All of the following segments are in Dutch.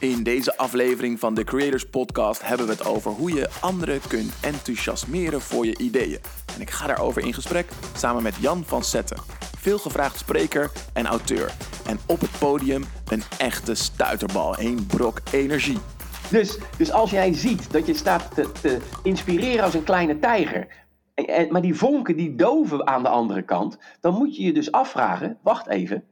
In deze aflevering van de Creators Podcast hebben we het over hoe je anderen kunt enthousiasmeren voor je ideeën. En ik ga daarover in gesprek samen met Jan van Zetten, veelgevraagd spreker en auteur. En op het podium een echte stuiterbal, een brok energie. Dus, dus als jij ziet dat je staat te, te inspireren als een kleine tijger, maar die vonken die doven aan de andere kant, dan moet je je dus afvragen, wacht even,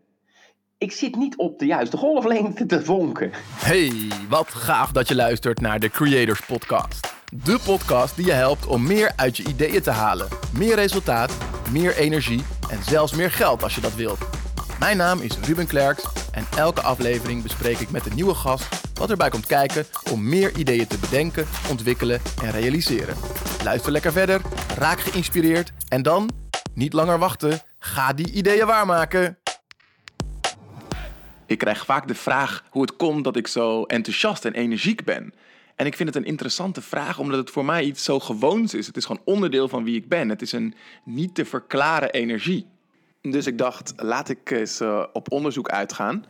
ik zit niet op de juiste golflengte te vonken. Hey, wat gaaf dat je luistert naar de Creators Podcast. De podcast die je helpt om meer uit je ideeën te halen. Meer resultaat, meer energie en zelfs meer geld als je dat wilt. Mijn naam is Ruben Klerks en elke aflevering bespreek ik met een nieuwe gast wat erbij komt kijken om meer ideeën te bedenken, ontwikkelen en realiseren. Luister lekker verder, raak geïnspireerd en dan, niet langer wachten, ga die ideeën waarmaken. Ik krijg vaak de vraag hoe het komt dat ik zo enthousiast en energiek ben. En ik vind het een interessante vraag, omdat het voor mij iets zo gewoons is. Het is gewoon onderdeel van wie ik ben. Het is een niet te verklaren energie. Dus ik dacht, laat ik eens uh, op onderzoek uitgaan.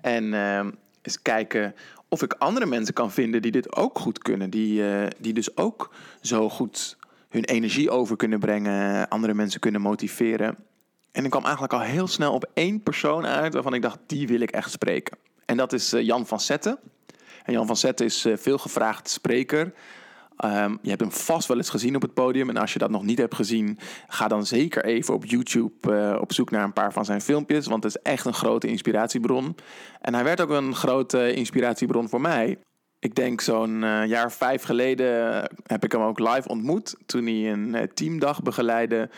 En uh, eens kijken of ik andere mensen kan vinden die dit ook goed kunnen. Die, uh, die dus ook zo goed hun energie over kunnen brengen, andere mensen kunnen motiveren. En ik kwam eigenlijk al heel snel op één persoon uit waarvan ik dacht, die wil ik echt spreken. En dat is uh, Jan van Zetten. En Jan van Zetten is uh, veel gevraagd spreker. Um, je hebt hem vast wel eens gezien op het podium. En als je dat nog niet hebt gezien, ga dan zeker even op YouTube uh, op zoek naar een paar van zijn filmpjes. Want het is echt een grote inspiratiebron. En hij werd ook een grote inspiratiebron voor mij. Ik denk zo'n uh, jaar vijf geleden heb ik hem ook live ontmoet. Toen hij een uh, teamdag begeleidde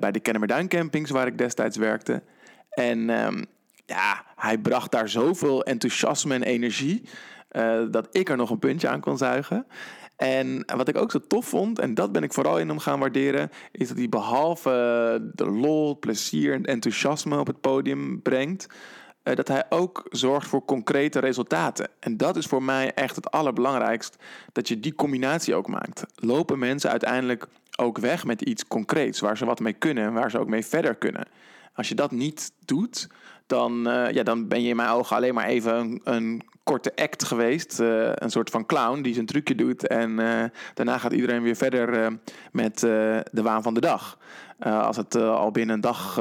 bij de Kennemerduin campings waar ik destijds werkte. En um, ja, hij bracht daar zoveel enthousiasme en energie dat ik er nog een puntje aan kon zuigen. En wat ik ook zo tof vond, en dat ben ik vooral in hem gaan waarderen, is dat hij behalve de lol, plezier en enthousiasme op het podium brengt, uh, dat hij ook zorgt voor concrete resultaten. En dat is voor mij echt het allerbelangrijkst, dat je die combinatie ook maakt. Lopen mensen uiteindelijk ook weg met iets concreets, waar ze wat mee kunnen en waar ze ook mee verder kunnen. Als je dat niet doet, dan, uh, ja, dan ben je in mijn ogen alleen maar even een, een korte act geweest. Uh, een soort van clown die zijn trucje doet. En daarna gaat iedereen weer verder met de waan van de dag. Als het al binnen een dag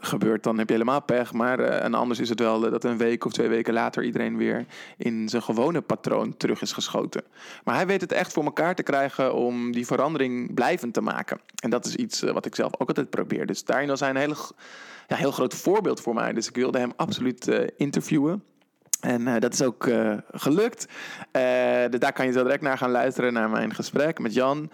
gebeurt, dan heb je helemaal pech. Maar en anders is het wel dat een week of twee weken later iedereen weer in zijn gewone patroon terug is geschoten. Maar hij weet het echt voor elkaar te krijgen om die verandering blijvend te maken. En dat is iets wat ik zelf ook altijd probeer. Dus daarin was hij een ja, heel groot voorbeeld voor mij. Dus ik wilde hem absoluut interviewen. En dat is ook gelukt. Dus daar kan je zo direct naar gaan luisteren, naar mijn gesprek met Jan.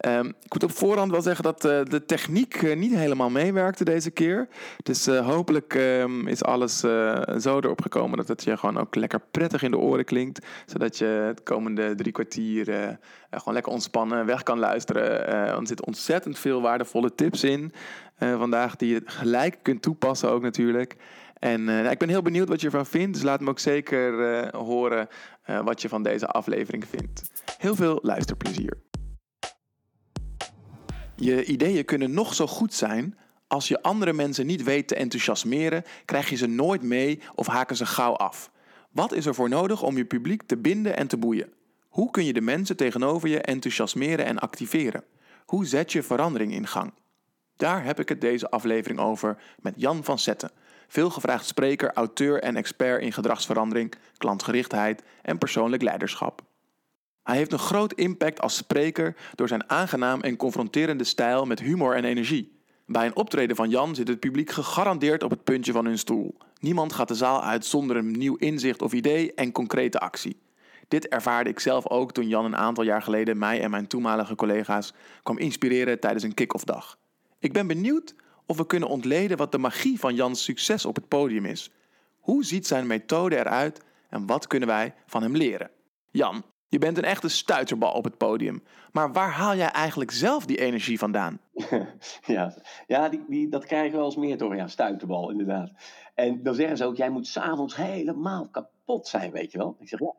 Um, ik moet op voorhand wel zeggen dat de techniek niet helemaal meewerkte deze keer. Dus hopelijk um, is alles zo erop gekomen dat het je gewoon ook lekker prettig in de oren klinkt. Zodat je het komende drie kwartier gewoon lekker ontspannen weg kan luisteren. er zitten ontzettend veel waardevolle tips in vandaag die je gelijk kunt toepassen ook natuurlijk. En nou, ik ben heel benieuwd wat je ervan vindt. Dus laat me ook zeker horen wat je van deze aflevering vindt. Heel veel luisterplezier. Je ideeën kunnen nog zo goed zijn. Als je andere mensen niet weet te enthousiasmeren, krijg je ze nooit mee of haken ze gauw af. Wat is er voor nodig om je publiek te binden en te boeien? Hoe kun je de mensen tegenover je enthousiasmeren en activeren? Hoe zet je verandering in gang? Daar heb ik het deze aflevering over met Jan van Zetten veelgevraagd spreker, auteur en expert in gedragsverandering, klantgerichtheid en persoonlijk leiderschap. Hij heeft een groot impact als spreker door zijn aangenaam en confronterende stijl met humor en energie. Bij een optreden van Jan zit het publiek gegarandeerd op het puntje van hun stoel. Niemand gaat de zaal uit zonder een nieuw inzicht of idee en concrete actie. Dit ervaarde ik zelf ook toen Jan een aantal jaar geleden mij en mijn toenmalige collega's kwam inspireren tijdens een kick-off dag. Ik ben benieuwd of we kunnen ontleden wat de magie van Jans succes op het podium is. Hoe ziet zijn methode eruit en wat kunnen wij van hem leren? Jan, je bent een echte stuiterbal op het podium. Maar waar haal jij eigenlijk zelf die energie vandaan? ja, ja die, die, dat krijgen we eens meer toch? Ja, stuiterbal inderdaad. En dan zeggen ze ook, jij moet s'avonds helemaal kapot zijn, weet je wel. Ik zeg, ja,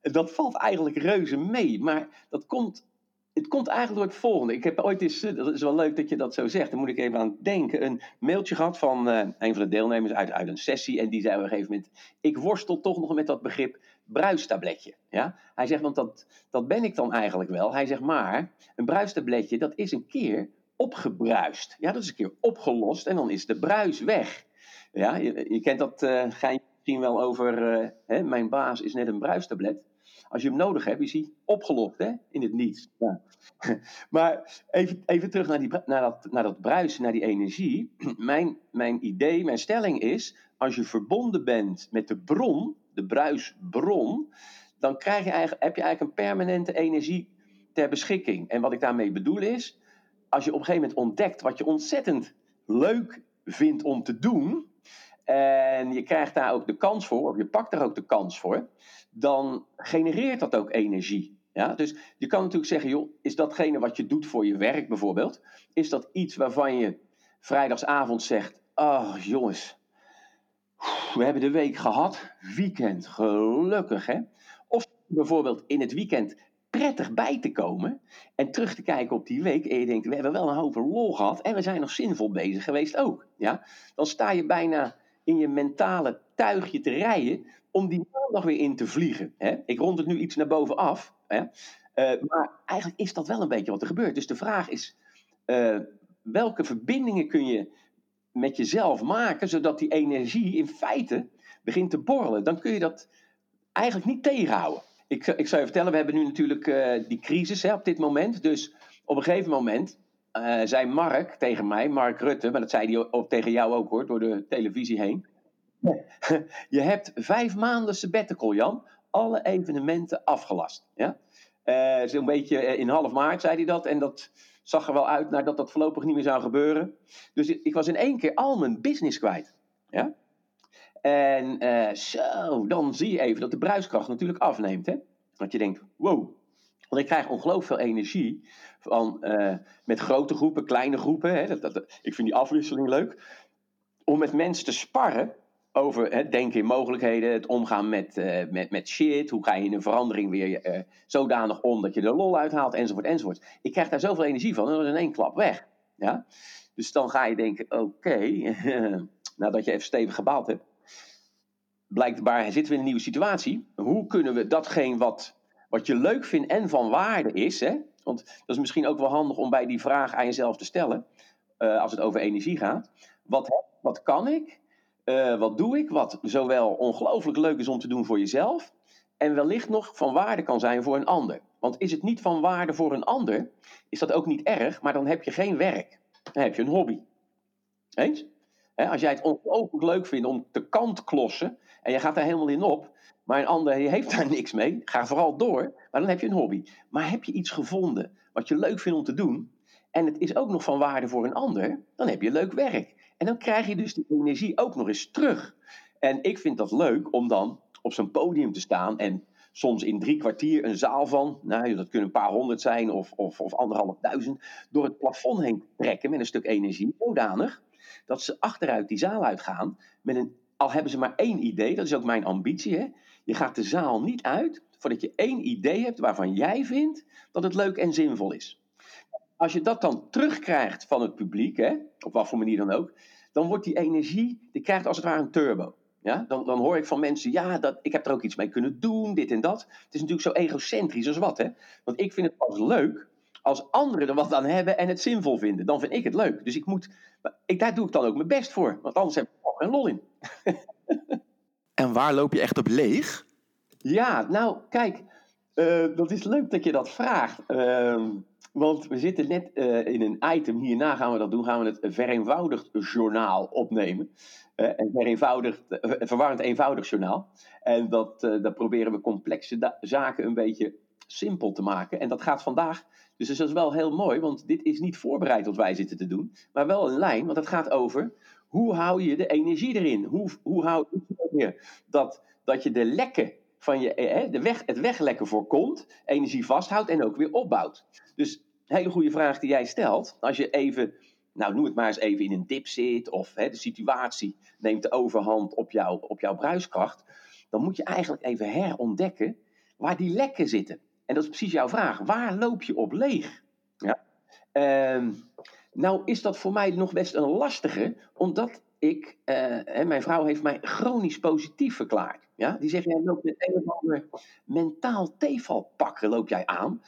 dat valt eigenlijk reuze mee. Maar dat komt het komt eigenlijk door het volgende. Ik heb ooit eens, eh, dat is wel leuk dat je dat zo zegt, daar moet ik even aan denken, een mailtje gehad van uh, een van de deelnemers uit, uit een sessie. En die zei op een gegeven moment, ik worstel toch nog met dat begrip bruistabletje. Ja? Hij zegt, want dat, dat ben ik dan eigenlijk wel. Hij zegt, maar een bruistabletje, dat is een keer opgebruist. Ja, dat is een keer opgelost en dan is de bruis weg. Ja, je, kent dat uh, geintje misschien wel over, uh, hè, mijn baas is net een bruistablet. Als je hem nodig hebt, is hij opgelost hè, in het niets. Ja. maar even, even terug naar, die, naar, dat, naar dat bruisen, naar die energie. Mijn, mijn idee, mijn stelling is, als je verbonden bent met de bron, de bruisbron, dan krijg je eigenlijk, heb je eigenlijk een permanente energie ter beschikking. En wat ik daarmee bedoel is, als je op een gegeven moment ontdekt wat je ontzettend leuk vindt om te doen, en je krijgt daar ook de kans voor, of je pakt daar ook de kans voor, dan genereert dat ook energie. Ja? Dus je kan natuurlijk zeggen, joh, is datgene wat je doet voor je werk bijvoorbeeld, is dat iets waarvan je vrijdagsavond zegt, oh jongens, we hebben de week gehad, weekend, gelukkig hè. Of bijvoorbeeld in het weekend prettig bij te komen en terug te kijken op die week en je denkt, we hebben wel een hoop lol gehad en we zijn nog zinvol bezig geweest ook. Ja? Dan sta je bijna in je mentale tuigje te rijden om die maandag weer in te vliegen. Hè? Ik rond het nu iets naar boven af. Hè? Uh, maar eigenlijk is dat wel een beetje wat er gebeurt. Dus de vraag is, uh, welke verbindingen kun je met jezelf maken, zodat die energie in feite begint te borrelen? Dan kun je dat eigenlijk niet tegenhouden. Ik, ik zou je vertellen, we hebben nu natuurlijk uh, die crisis hè, op dit moment. Dus op een gegeven moment uh, zei Mark tegen mij, Mark Rutte, maar dat zei hij ook tegen jou ook hoor, door de televisie heen. Je hebt vijf maanden sabbatical, Jan. Alle evenementen afgelast. Ja? Uh, Zo'n beetje in half maart zei hij dat. En dat zag er wel uit naar dat dat voorlopig niet meer zou gebeuren. Dus ik was in één keer al mijn business kwijt. Ja? En uh, zo, dan zie je even dat de bruiskracht natuurlijk afneemt. Hè? Dat je denkt, wow. Want ik krijg ongelooflijk veel energie van, uh, met grote groepen, kleine groepen. Hè? Dat, dat, ik vind die afwisseling leuk. Om met mensen te sparren over het denken in mogelijkheden, het omgaan met, uh, met, met shit. Hoe ga je in een verandering weer uh, zodanig om dat je er lol uithaalt, enzovoort, enzovoort. Ik krijg daar zoveel energie van en dan is in één klap weg. Ja? Dus dan ga je denken, oké, nadat je even stevig gebaald hebt, blijkbaar zitten we in een nieuwe situatie. Hoe kunnen we datgene wat, wat je leuk vindt en van waarde is, hè? want dat is misschien ook wel handig om bij die vraag aan jezelf te stellen, uh, als het over energie gaat. Wat, wat kan ik? Uh, wat doe ik? Wat zowel ongelooflijk leuk is om te doen voor jezelf, en wellicht nog van waarde kan zijn voor een ander. Want is het niet van waarde voor een ander, is dat ook niet erg, maar dan heb je geen werk. Dan heb je een hobby. Eens? Als jij het ongelooflijk leuk vindt om te kant klossen en je gaat daar helemaal in op, maar een ander heeft daar niks mee, ga vooral door, maar dan heb je een hobby. Maar heb je iets gevonden wat je leuk vindt om te doen en het is ook nog van waarde voor een ander, dan heb je leuk werk. En dan krijg je dus die energie ook nog eens terug. En ik vind dat leuk om dan op zo'n podium te staan en soms in drie kwartier een zaal van, nou dat kunnen een paar honderd zijn of, of, of anderhalf duizend, door het plafond heen trekken met een stuk energie, zodanig dat ze achteruit die zaal uitgaan met een, al hebben ze maar één idee, dat is ook mijn ambitie, hè? je gaat de zaal niet uit voordat je één idee hebt waarvan jij vindt dat het leuk en zinvol is. Als je dat dan terugkrijgt van het publiek, hè, op wat voor manier dan ook, dan wordt die energie, die krijgt als het ware een turbo. Ja? Dan, dan hoor ik van mensen, ja, dat, ik heb er ook iets mee kunnen doen, dit en dat. Het is natuurlijk zo egocentrisch als wat, hè. Want ik vind het pas leuk als anderen er wat aan hebben en het zinvol vinden. Dan vind ik het leuk. Dus ik moet, ik, daar doe ik dan ook mijn best voor. Want anders heb ik er geen lol in. en waar loop je echt op leeg? Ja, nou, kijk, uh, dat is leuk dat je dat vraagt. Uh, want we zitten net uh, in een item, hierna gaan we dat doen, gaan we het vereenvoudigd journaal opnemen. Uh, een vereenvoudigd, verwarrend eenvoudig journaal. En dat, dat proberen we complexe zaken een beetje simpel te maken. En dat gaat vandaag, dus dat is wel heel mooi, want dit is niet voorbereid wat wij zitten te doen, maar wel een lijn, want het gaat over hoe hou je de energie erin? Hoe, hoe hou je dat, dat je de lekken van je, eh, de weg, het weglekken voorkomt, energie vasthoudt en ook weer opbouwt. Dus een hele goede vraag die jij stelt, als je even, nou noem het maar eens even in een dip zit, of hè, de situatie neemt de overhand op, jou, op jouw bruiskracht, dan moet je eigenlijk even herontdekken waar die lekken zitten. En dat is precies jouw vraag. Waar loop je op leeg? Ja. Uh, nou is dat voor mij nog best een lastige, omdat ik, uh, mijn vrouw heeft mij chronisch positief verklaard. Ja? Die zegt, jij loopt met een of ander mentaal tevalpakken loop jij aan.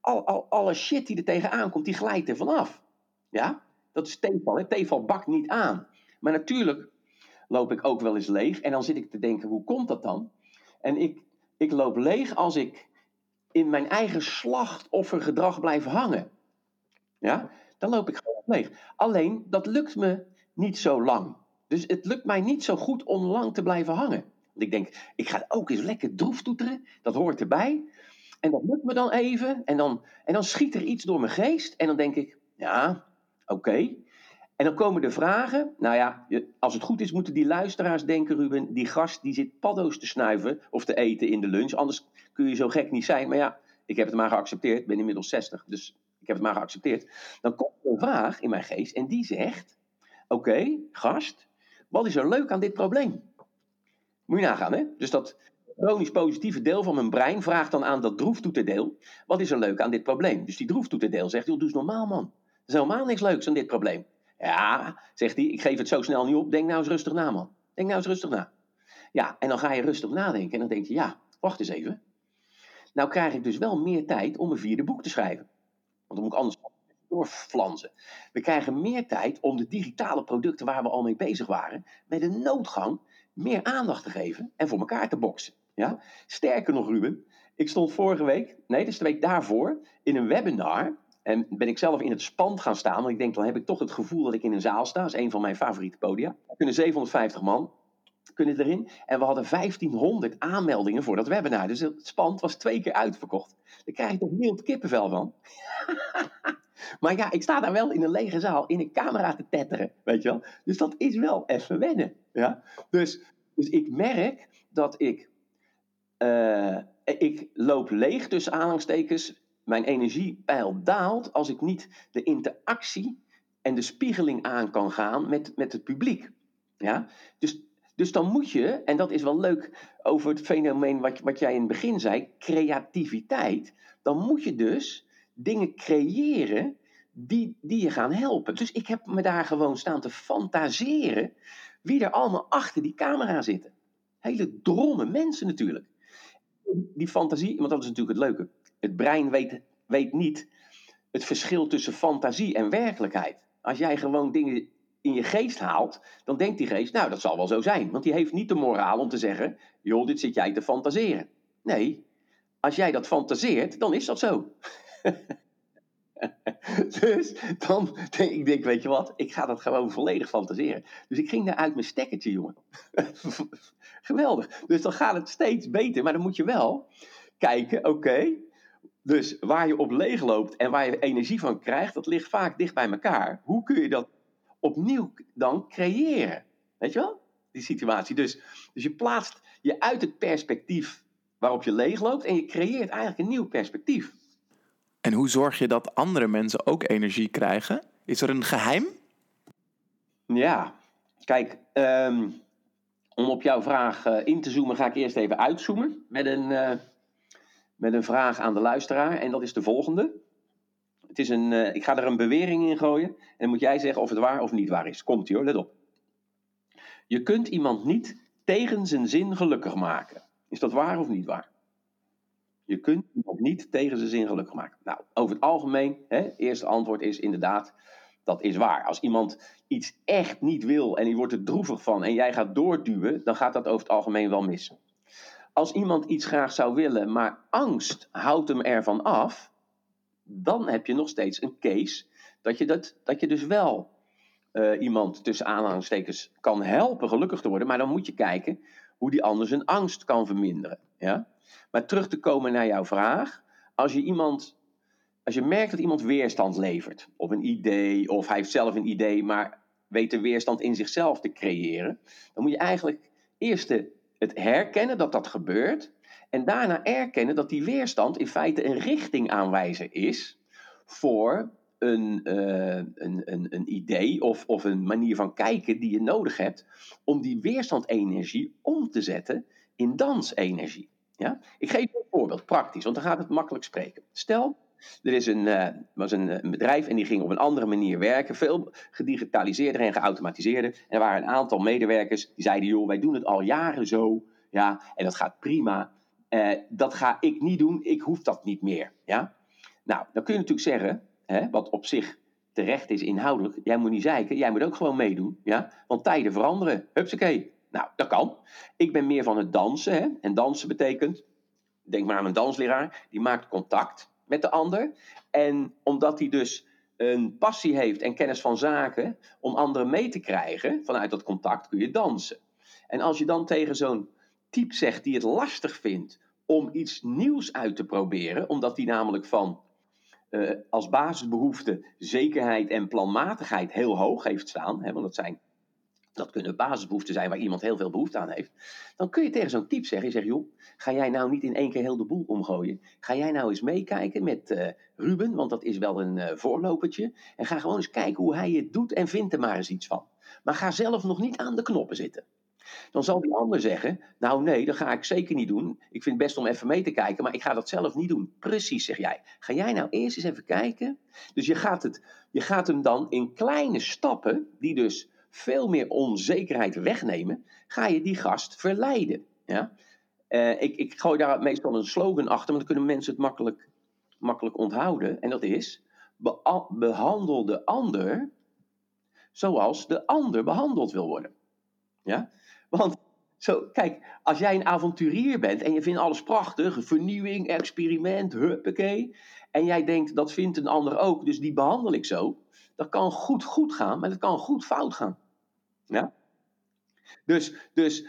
Al, al, alle shit die er tegenaan komt, die glijdt er vanaf. Ja? Dat is teval. Hè? Teval bakt niet aan. Maar natuurlijk loop ik ook wel eens leeg. En dan zit ik te denken, hoe komt dat dan? En ik, ik loop leeg als ik in mijn eigen slachtoffergedrag blijf hangen. Ja? Dan loop ik gewoon leeg. Alleen, dat lukt me niet zo lang. Dus het lukt mij niet zo goed om lang te blijven hangen. Want ik denk, ik ga ook eens lekker droef toeteren. Dat hoort erbij. En dat lukt me dan even. En dan, en dan schiet er iets door mijn geest. En dan denk ik, ja, oké. En dan komen de vragen. Nou ja, als het goed is, moeten die luisteraars denken, Ruben, die gast die zit paddo's te snuiven of te eten in de lunch. Anders kun je zo gek niet zijn. Maar ja, ik heb het maar geaccepteerd. Ik ben inmiddels 60, dus ik heb het maar geaccepteerd. Dan komt er een vraag in mijn geest en die zegt: Oké, gast, wat is er leuk aan dit probleem? Moet je nagaan, hè? Dus dat chronisch positieve deel van mijn brein vraagt dan aan dat droeftoeterdeel: Wat is er leuk aan dit probleem? Dus die droeftoeterdeel zegt: Doe eens normaal, man. Er is helemaal niks leuks aan dit probleem. Ja, zegt hij, ik geef het zo snel niet op. Denk nou eens rustig na, man. Denk nou eens rustig na. Ja, en dan ga je rustig nadenken en dan denk je: Ja, wacht eens even. Nou krijg ik dus wel meer tijd om een vierde boek te schrijven. Want dan moet ik anders doorflanzen. We krijgen meer tijd om de digitale producten waar we al mee bezig waren, met een noodgang meer aandacht te geven en voor elkaar te boksen. Ja? Sterker nog, Ruben, ik stond vorige week, nee, dus de week daarvoor, in een webinar. En ben ik zelf in het spand gaan staan. Want ik denk, dan heb ik toch het gevoel dat ik in een zaal sta. Dat is een van mijn favoriete podia. Er kunnen 750 man kunnen erin. En we hadden 1500 aanmeldingen voor dat webinar. Dus het spand was twee keer uitverkocht. Daar krijg je toch mild kippenvel van. maar ja, ik sta daar wel in een lege zaal in een camera te tetteren. Weet je wel? Dus dat is wel even wennen. Ja? Dus, dus ik merk dat ik. Uh, ik loop leeg tussen aanhalingstekens. Mijn energiepeil daalt als ik niet de interactie en de spiegeling aan kan gaan met, met het publiek. Ja? Dus dus dan moet je, en dat is wel leuk over het fenomeen wat, wat jij in het begin zei, creativiteit. Dan moet je dus dingen creëren die, die je gaan helpen. Dus ik heb me daar gewoon staan te fantaseren wie er allemaal achter die camera zitten. Hele dromme mensen natuurlijk. Die fantasie, want dat is natuurlijk het leuke. Het brein weet, weet niet het verschil tussen fantasie en werkelijkheid. Als jij gewoon dingen in je geest haalt, dan denkt die geest, nou dat zal wel zo zijn. Want die heeft niet de moraal om te zeggen, joh, dit zit jij te fantaseren. Nee, als jij dat fantaseert, dan is dat zo. dus dan denk ik, denk, weet je wat, ik ga dat gewoon volledig fantaseren. Dus ik ging daar uit mijn stekkertje, jongen. Geweldig. Dus dan gaat het steeds beter, maar dan moet je wel kijken, oké, dus waar je op leeg loopt en waar je energie van krijgt, dat ligt vaak dicht bij elkaar. Hoe kun je dat opnieuw dan creëren. Weet je wel? Die situatie. Dus, dus je plaatst je uit het perspectief waarop je leegloopt en je creëert eigenlijk een nieuw perspectief. En hoe zorg je dat andere mensen ook energie krijgen? Is er een geheim? Ja, kijk, ehm, om op jouw vraag uh, in te zoomen, ga ik eerst even uitzoomen met een, uh, met een vraag aan de luisteraar. En dat is de volgende. Het is een, uh, ik ga er een bewering in gooien. En dan moet jij zeggen of het waar of niet waar is. Komt ie hoor, let op. Je kunt iemand niet tegen zijn zin gelukkig maken. Is dat waar of niet waar? Je kunt iemand niet tegen zijn zin gelukkig maken. Nou, over het algemeen, hè, eerste antwoord is inderdaad, dat is waar. Als iemand iets echt niet wil en die wordt er droevig van en jij gaat doorduwen, dan gaat dat over het algemeen wel mis. Als iemand iets graag zou willen, maar angst houdt hem ervan af, dan heb je nog steeds een case dat je, dat, dat je dus wel uh, iemand tussen aanhalingstekens kan helpen gelukkig te worden. Maar dan moet je kijken hoe die ander zijn angst kan verminderen. Ja? Maar terug te komen naar jouw vraag. Als je iemand. Als je merkt dat iemand weerstand levert op een idee, of hij heeft zelf een idee, maar weet de weerstand in zichzelf te creëren, dan moet je eigenlijk eerst het herkennen dat dat gebeurt. En daarna erkennen dat die weerstand in feite een richtingaanwijzer is voor een, uh, een, een, een idee of, of een manier van kijken die je nodig hebt om die weerstandenergie om te zetten in dansenergie. Ja? Ik geef een voorbeeld, praktisch, want dan gaat het makkelijk spreken. Stel, Er is een, uh, was een, een, bedrijf en die ging op een andere manier werken. Veel gedigitaliseerder en geautomatiseerder. En er waren een aantal medewerkers die zeiden: joh, wij doen het al jaren zo. Ja, en dat gaat prima. Uh, dat ga ik niet doen, ik hoef dat niet meer. Ja? Nou, dan kun je natuurlijk zeggen, hè, wat op zich terecht is inhoudelijk. Jij moet niet zeiken, jij moet ook gewoon meedoen. Ja? Want tijden veranderen. Hupsakee. Nou, dat kan. Ik ben meer van het dansen. Hè? En dansen betekent, denk maar aan een dansleraar, die maakt contact met de ander. En omdat hij dus een passie heeft en kennis van zaken om anderen mee te krijgen vanuit dat contact, kun je dansen. En als je dan tegen zo'n type zegt die het lastig vindt om iets nieuws uit te proberen, omdat die namelijk van uh, als basisbehoefte zekerheid en planmatigheid heel hoog heeft staan, hè, want dat, zijn, dat kunnen basisbehoeften zijn waar iemand heel veel behoefte aan heeft, dan kun je tegen zo'n type zeggen, je zegt, joh, ga jij nou niet in één keer heel de boel omgooien? Ga jij nou eens meekijken met uh, Ruben, want dat is wel een uh, voorlopertje, en ga gewoon eens kijken hoe hij het doet en vind er maar eens iets van. Maar ga zelf nog niet aan de knoppen zitten. Dan zal die ander zeggen: Nou, nee, dat ga ik zeker niet doen. Ik vind het best om even mee te kijken, maar ik ga dat zelf niet doen. Precies, zeg jij. Ga jij nou eerst eens even kijken? Dus je gaat, het, je gaat hem dan in kleine stappen, die dus veel meer onzekerheid wegnemen, ga je die gast verleiden. Ja? Uh, ik, ik gooi daar meestal een slogan achter, want dan kunnen mensen het makkelijk, makkelijk onthouden. En dat is: behandel de ander zoals de ander behandeld wil worden. Ja? Want zo, kijk, als jij een avonturier bent en je vindt alles prachtig, vernieuwing, experiment, huppakee, en jij denkt dat vindt een ander ook, dus die behandel ik zo, dat kan goed goed gaan, maar dat kan goed fout gaan. Ja? Dus, dus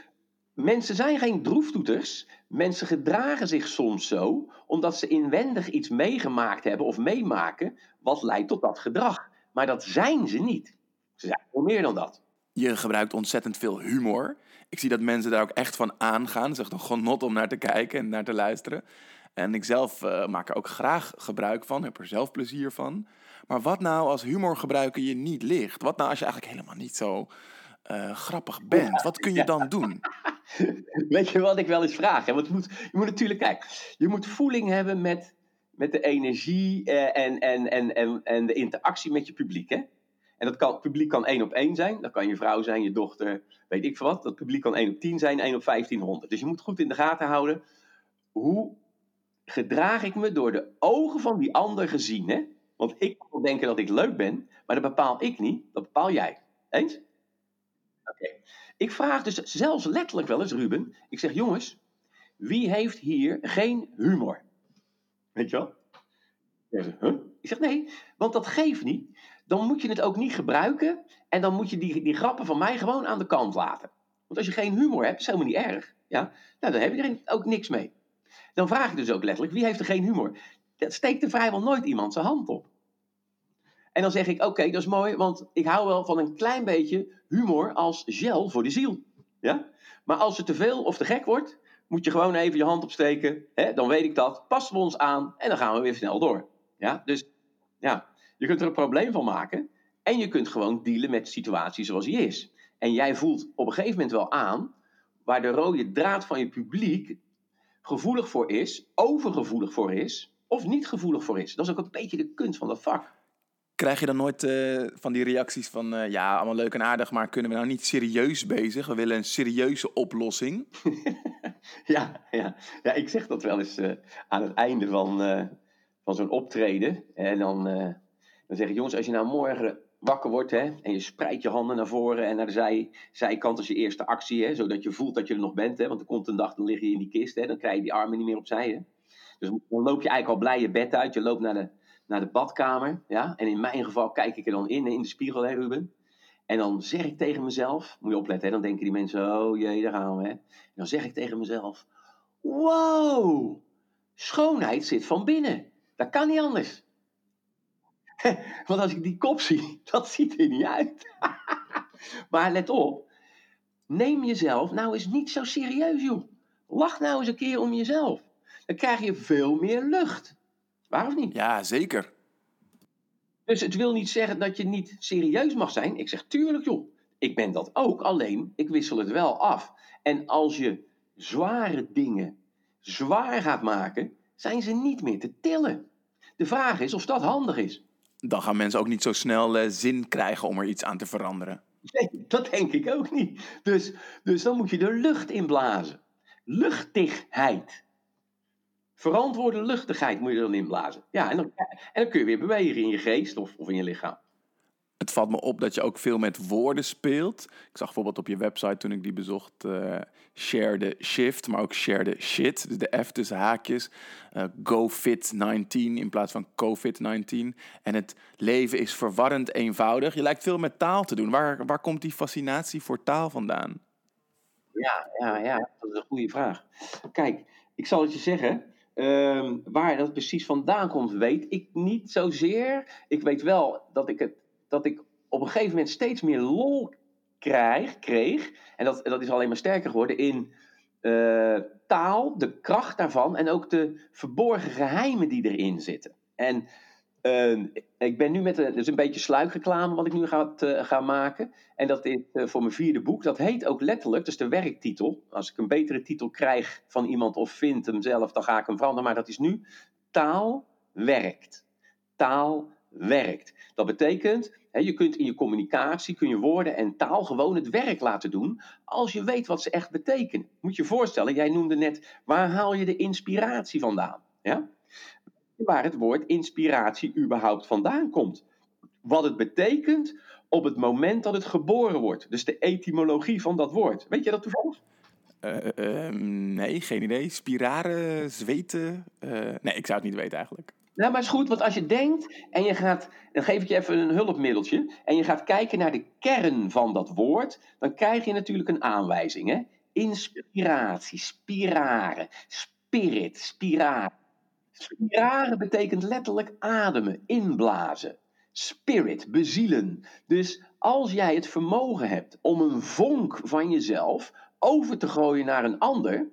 mensen zijn geen droeftoeters, mensen gedragen zich soms zo, omdat ze inwendig iets meegemaakt hebben of meemaken, wat leidt tot dat gedrag. Maar dat zijn ze niet. Ze zijn veel meer dan dat. Je gebruikt ontzettend veel humor. Ik zie dat mensen daar ook echt van aangaan. Het is echt een genot om naar te kijken en naar te luisteren. En ik zelf uh, maak er ook graag gebruik van, heb er zelf plezier van. Maar wat nou als humor gebruiken je niet ligt? Wat nou als je eigenlijk helemaal niet zo uh, grappig bent? Wat kun je dan doen? Weet je wat ik wel eens vraag? Hè? Want je moet, je moet natuurlijk, kijk, je moet voeling hebben met, met de energie uh, en, en, en, en, en de interactie met je publiek. Hè? En dat kan, het publiek kan één op één zijn. Dat kan je vrouw zijn, je dochter, weet ik veel wat. Dat publiek kan één op 10 zijn, één op 1500. Dus je moet goed in de gaten houden. Hoe gedraag ik me door de ogen van die ander gezien? Hè? Want ik kan denken dat ik leuk ben, maar dat bepaal ik niet. Dat bepaal jij. Eens? Ik vraag dus zelfs letterlijk wel eens, Ruben. Ik zeg, jongens, wie heeft hier geen humor? Weet je wel? Huh? ik zeg, nee, want dat geeft niet dan moet je het ook niet gebruiken. En dan moet je die, die grappen van mij gewoon aan de kant laten. Want als je geen humor hebt, is helemaal niet erg. Ja? Nou, dan heb je er ook niks mee. Dan vraag ik dus ook letterlijk, wie heeft er geen humor? Dat steekt er vrijwel nooit iemand zijn hand op. En dan zeg ik, oké, dat is mooi, want ik hou wel van een klein beetje humor als gel voor de ziel. Ja? Maar als het te veel of te gek wordt, moet je gewoon even je hand opsteken. Hè? Dan weet ik dat, passen we ons aan en dan gaan we weer snel door. Ja? Dus ja, je kunt er een probleem van maken. En je kunt gewoon dealen met de situatie zoals die is. En jij voelt op een gegeven moment wel aan waar de rode draad van je publiek gevoelig voor is, overgevoelig voor is, of niet gevoelig voor is. Dat is ook een beetje de kunst van dat vak. Krijg je dan nooit uh, van die reacties van, uh, ja, allemaal leuk en aardig, maar kunnen we nou niet serieus bezig? We willen een serieuze oplossing. ja, ja. ja, ik zeg dat wel eens uh, aan het einde van, van zo'n optreden. En dan dan zeg ik, jongens, als je nou morgen wakker wordt hè, en je spreidt je handen naar voren en naar de zij, zijkant als je eerste actie, hè, zodat je voelt dat je er nog bent. Hè, want er komt een dag, dan lig je in die kist, hè, dan krijg je die armen niet meer opzij. Hè. Dus dan loop je eigenlijk al blij je bed uit, je loopt naar de, naar de badkamer. Ja, en in mijn geval kijk ik er dan in, in de spiegel, hè, Ruben. En dan zeg ik tegen mezelf, moet je opletten, hè, dan denken die mensen, oh jee, daar gaan we. Hè. En dan zeg ik tegen mezelf, wow, schoonheid zit van binnen. Dat kan niet anders. Want als ik die kop zie, dat ziet er niet uit. maar let op, neem jezelf nou eens niet zo serieus, joh. Lach nou eens een keer om jezelf. Dan krijg je veel meer lucht. Waar of niet? Ja, zeker. Dus het wil niet zeggen dat je niet serieus mag zijn. Ik zeg tuurlijk, joh. Ik ben dat ook, alleen ik wissel het wel af. En als je zware dingen zwaar gaat maken, zijn ze niet meer te tillen. De vraag is of dat handig is. Dan gaan mensen ook niet zo snel uh, zin krijgen om er iets aan te veranderen. Nee, dat denk ik ook niet. Dus, dus dan moet je er lucht in blazen. Luchtigheid. Verantwoorde luchtigheid moet je er dan inblazen. Ja, en dan, en dan kun je weer bewegen in je geest of, of in je lichaam. Het valt me op dat je ook veel met woorden speelt. Ik zag bijvoorbeeld op je website toen ik die bezocht, uh, share the shift, maar ook share the shit. Dus de F tussen haakjes. Uh, go fit 19 in plaats van COVID 19. En het leven is verwarrend eenvoudig. Je lijkt veel met taal te doen. Waar, waar komt die fascinatie voor taal vandaan? Ja, ja, ja, dat is een goede vraag. Kijk, ik zal het je zeggen. Ehm, waar dat precies vandaan komt, weet ik niet zozeer. Ik weet wel dat ik, het, dat ik op een gegeven moment steeds meer lol krijg, kreeg. En dat, dat is alleen maar sterker geworden in uh, taal, de kracht daarvan en ook de verborgen geheimen die erin zitten. En uh, ik ben nu met een, dus een beetje sluikreclame wat ik nu ga, maken. En dat is uh, voor mijn vierde boek. Dat heet ook letterlijk, dus de werktitel. Als ik een betere titel krijg van iemand of vind hem zelf, dan ga ik hem veranderen. Maar dat is nu Taal werkt. Taal werkt. Dat betekent, hè, je kunt in je communicatie, kun je woorden en taal gewoon het werk laten doen. Als je weet wat ze echt betekenen. Moet je je voorstellen, jij noemde net, waar haal je de inspiratie vandaan? Ja? Waar het woord inspiratie überhaupt vandaan komt. Wat het betekent op het moment dat het geboren wordt. Dus de etymologie van dat woord. Weet je dat toevallig? Uh, uh, nee, geen idee. Spiraren, zweten. Uh, nee, ik zou het niet weten eigenlijk. Nou, maar is goed, want als je denkt en je gaat, dan geef ik je even een hulpmiddeltje, en je gaat kijken naar de kern van dat woord, dan krijg je natuurlijk een aanwijzing. Hè? Inspiratie, spiraren, spirit, spiraren. Spiraren betekent letterlijk ademen, inblazen. Spirit, bezielen. Dus als jij het vermogen hebt om een vonk van jezelf over te gooien naar een ander,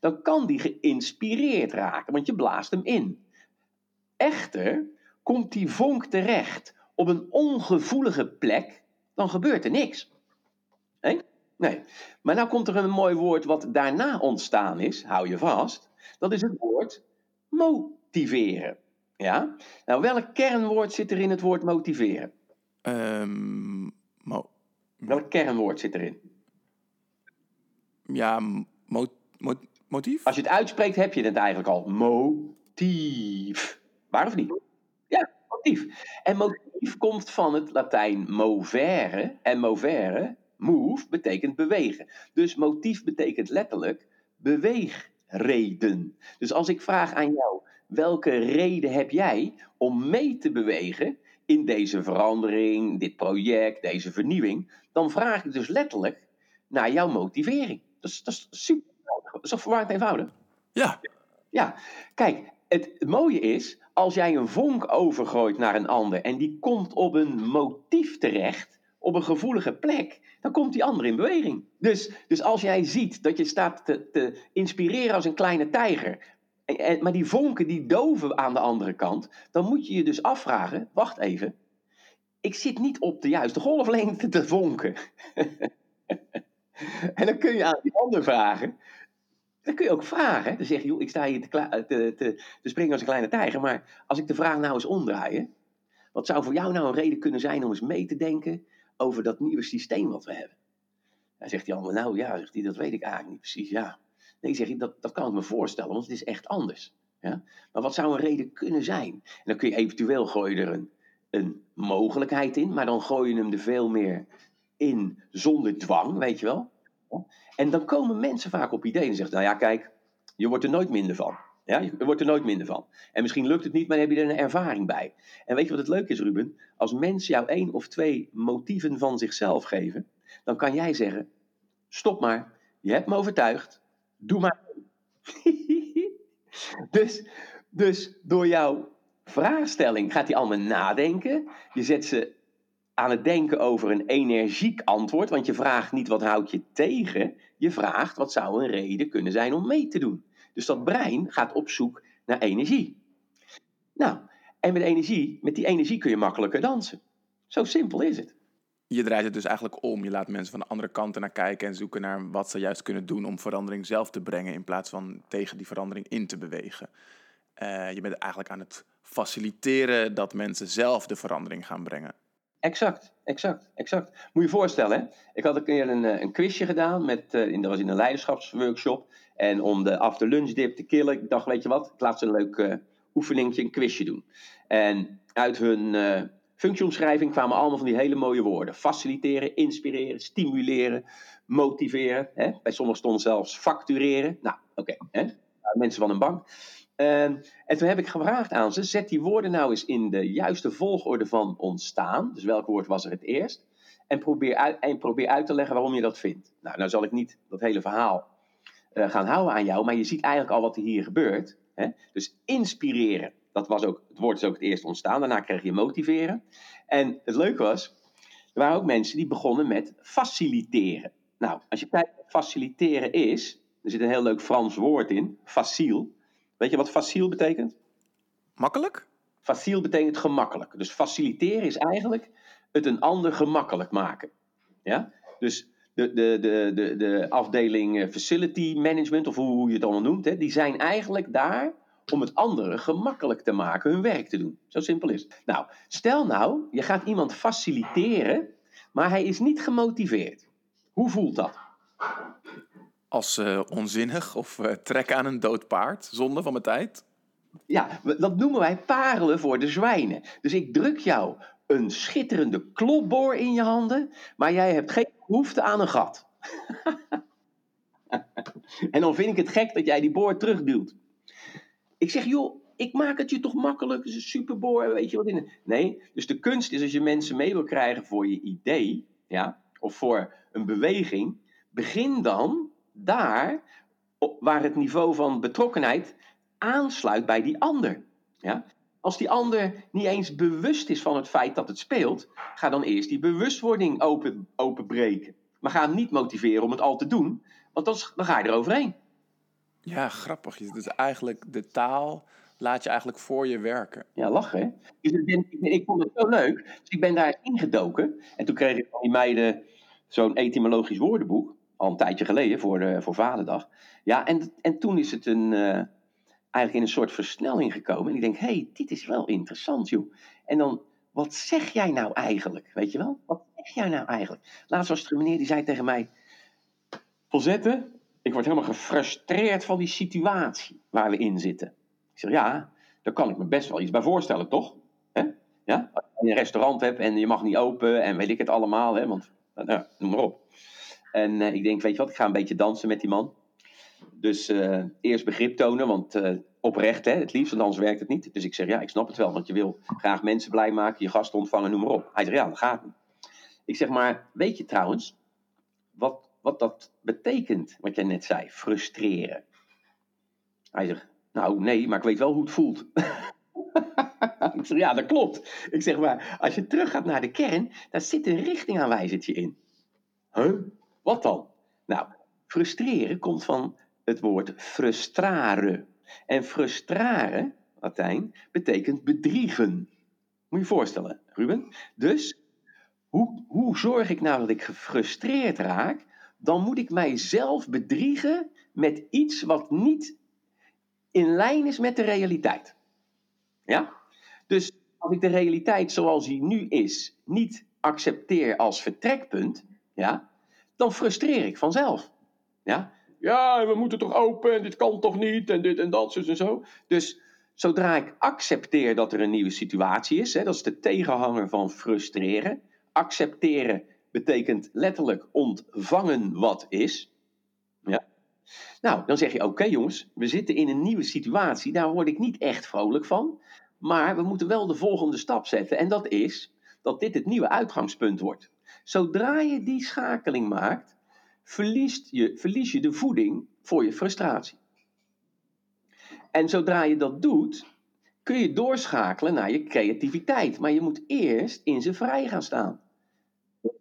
dan kan die geïnspireerd raken, want je blaast hem in. Echter, komt die vonk terecht op een ongevoelige plek, dan gebeurt er niks. Nee? Nee. Maar nou komt er een mooi woord wat daarna ontstaan is, hou je vast. Dat is het woord motiveren. Ja? Nou, welk kernwoord zit er in het woord motiveren? Um, mo welk kernwoord zit erin? Ja, mo mo motief? Als je het uitspreekt, heb je het eigenlijk al. Motief. Waar of niet? Ja, motief. En motief komt van het Latijn movere. En movere, move, betekent bewegen. Dus motief betekent letterlijk beweegreden. Dus als ik vraag aan jou, welke reden heb jij om mee te bewegen in deze verandering, dit project, deze vernieuwing? Dan vraag ik dus letterlijk naar jouw motivering. Dat is, dat is super. Dat is toch verwarrend eenvoudig? Ja. Ja, kijk, het mooie is, als jij een vonk overgooit naar een ander en die komt op een motief terecht, op een gevoelige plek, dan komt die ander in beweging. Dus, dus als jij ziet dat je staat te, te inspireren als een kleine tijger, en, maar die vonken die doven aan de andere kant, dan moet je je dus afvragen, wacht even, ik zit niet op de juiste golflengte te vonken. en dan kun je aan die ander vragen, dan kun je ook vragen. Dan zeg je, ik sta hier te, te, te, springen als een kleine tijger. Maar als ik de vraag nou eens omdraaien. Wat zou voor jou nou een reden kunnen zijn om eens mee te denken over dat nieuwe systeem wat we hebben? Dan zegt die ander, nou ja, zegt hij, dat weet ik eigenlijk niet precies. Ja. Nee, zeg ik, dat, dat kan ik me voorstellen, want het is echt anders. Ja? Maar wat zou een reden kunnen zijn? En dan kun je eventueel gooien er een, een mogelijkheid in, maar dan gooi je hem er veel meer in zonder dwang, weet je wel. En dan komen mensen vaak op ideeën en zeggen, nou ja, kijk, je wordt er nooit minder van. Ja, je wordt er nooit minder van. En misschien lukt het niet, maar dan heb je er een ervaring bij. En weet je wat het leuke is, Ruben? Als mensen jou één of twee motieven van zichzelf geven, dan kan jij zeggen: stop maar, je hebt me overtuigd, doe maar. dus, dus door jouw vraagstelling gaat hij allemaal nadenken. Je zet ze aan het denken over een energiek antwoord, want je vraagt niet wat houdt je tegen, je vraagt wat zou een reden kunnen zijn om mee te doen. Dus dat brein gaat op zoek naar energie. Nou, en met energie, met die energie kun je makkelijker dansen. Zo simpel is het. Je draait het dus eigenlijk om. Je laat mensen van de andere kant naar kijken en zoeken naar wat ze juist kunnen doen om verandering zelf te brengen in plaats van tegen die verandering in te bewegen. je bent eigenlijk aan het faciliteren dat mensen zelf de verandering gaan brengen. Exact, exact, exact. Moet je je voorstellen, hè? ik had een keer een, een quizje gedaan, met, uh, in, dat was in een leiderschapsworkshop. En om de after lunch dip te killen, ik dacht, weet je wat, ik laat ze een leuk uh, oefeningetje, een quizje doen. En uit hun functieomschrijving kwamen allemaal van die hele mooie woorden. Faciliteren, inspireren, stimuleren, motiveren. Hè? Bij sommigen stond zelfs factureren. Nou, oké, mensen van een bank. En, en toen heb ik gevraagd aan ze, zet die woorden nou eens in de juiste volgorde van ontstaan. Dus welk woord was er het eerst? En probeer uit, en probeer uit te leggen waarom je dat vindt. Nou, nou zal ik niet dat hele verhaal uh, gaan houden aan jou, maar je ziet eigenlijk al wat er hier gebeurt. Hè? Dus inspireren, dat was ook, het woord is ook het eerst ontstaan. Daarna kreeg je motiveren. En het leuke was, er waren ook mensen die begonnen met faciliteren. Nou, als je kijkt wat faciliteren is, er zit een heel leuk Frans woord in, facile. Weet je wat facile betekent? Makkelijk? Facile betekent gemakkelijk. Dus faciliteren is eigenlijk het een ander gemakkelijk maken. Ja? Dus de, de, de, de, de afdeling eh, facility management, of hoe je het allemaal noemt, hè, die zijn eigenlijk daar om het anderen gemakkelijk te maken hun werk te doen. Zo simpel is het. Nou, stel nou, je gaat iemand faciliteren, maar hij is niet gemotiveerd. Hoe voelt dat? Als uh, onzinnig of uh, trek aan een dood paard, zonde van mijn tijd? Ja, dat noemen wij parelen voor de zwijnen. Dus ik druk jou een schitterende klopboor in je handen, maar jij hebt geen behoefte aan een gat. en dan vind ik het gek dat jij die boor terugduwt. Ik zeg, joh, ik maak het je toch makkelijk, is een superboor, weet je wat in. Nee, dus de kunst is als je mensen mee wil krijgen voor je idee, ja, of voor een beweging, begin dan daar waar het niveau van betrokkenheid aansluit bij die ander. Ja? Als die ander niet eens bewust is van het feit dat het speelt, ga dan eerst die bewustwording open, openbreken. Maar ga hem niet motiveren om het al te doen, want dan, dan ga je er overheen. Ja, grappig. Dus eigenlijk de taal laat je eigenlijk voor je werken. Ja, lachen hè? Dus ik, ben, ik, vond het zo leuk, dus ik ben daar ingedoken. En toen kreeg ik van die meiden zo'n etymologisch woordenboek, al een tijdje geleden, voor, de, voor Vaderdag. Ja, en, en toen is het een... Uh, eigenlijk in een soort versnelling gekomen. En ik denk, hé, hey, dit is wel interessant, joh. En dan, wat zeg jij nou eigenlijk? Weet je wel? Wat zeg jij nou eigenlijk? Laatst was er een meneer die zei tegen mij... Volzetten, ik word helemaal gefrustreerd van die situatie waar we in zitten. Ik zeg, ja, daar kan ik me best wel iets bij voorstellen, toch? Hè? Ja? Als je een restaurant hebt en je mag niet open en weet ik het allemaal, hè? want nou, noem maar op. En uh, ik denk, weet je wat, ik ga een beetje dansen met die man. Dus uh, eerst begrip tonen, want uh, oprecht, hè, het liefst, want anders werkt het niet. Dus ik zeg, ja, ik snap het wel, want je wil graag mensen blij maken, je gasten ontvangen, noem maar op. Hij zegt, ja, dat gaat niet. Ik zeg, maar weet je trouwens wat, wat dat betekent, wat jij net zei, frustreren? Hij zegt, nou nee, maar ik weet wel hoe het voelt. ik zeg, ja, dat klopt. Ik zeg, maar als je teruggaat naar de kern, daar zit een richtingaanwijzertje in. Huh? Wat dan? Nou, frustreren komt van het woord frustrare. En frustrare, Latijn, betekent bedriegen. Moet je je voorstellen, Ruben? Dus, hoe, hoe zorg ik nou dat ik gefrustreerd raak? Dan moet ik mijzelf bedriegen met iets wat niet in lijn is met de realiteit. Ja? Dus als ik de realiteit zoals die nu is niet accepteer als vertrekpunt, ja, dan frustreer ik vanzelf. Ja? ja, we moeten toch open en dit kan toch niet en dit en dat, zus en zo. Dus zodra ik accepteer dat er een nieuwe situatie is, hè, dat is de tegenhanger van frustreren. Accepteren betekent letterlijk ontvangen wat is. Ja. Nou, dan zeg je: Oké, jongens, we zitten in een nieuwe situatie. Daar word ik niet echt vrolijk van. Maar we moeten wel de volgende stap zetten. En dat is dat dit het nieuwe uitgangspunt wordt. Zodra je die schakeling maakt, je, verlies je de voeding voor je frustratie. En zodra je dat doet, kun je doorschakelen naar je creativiteit. Maar je moet eerst in ze vrij gaan staan.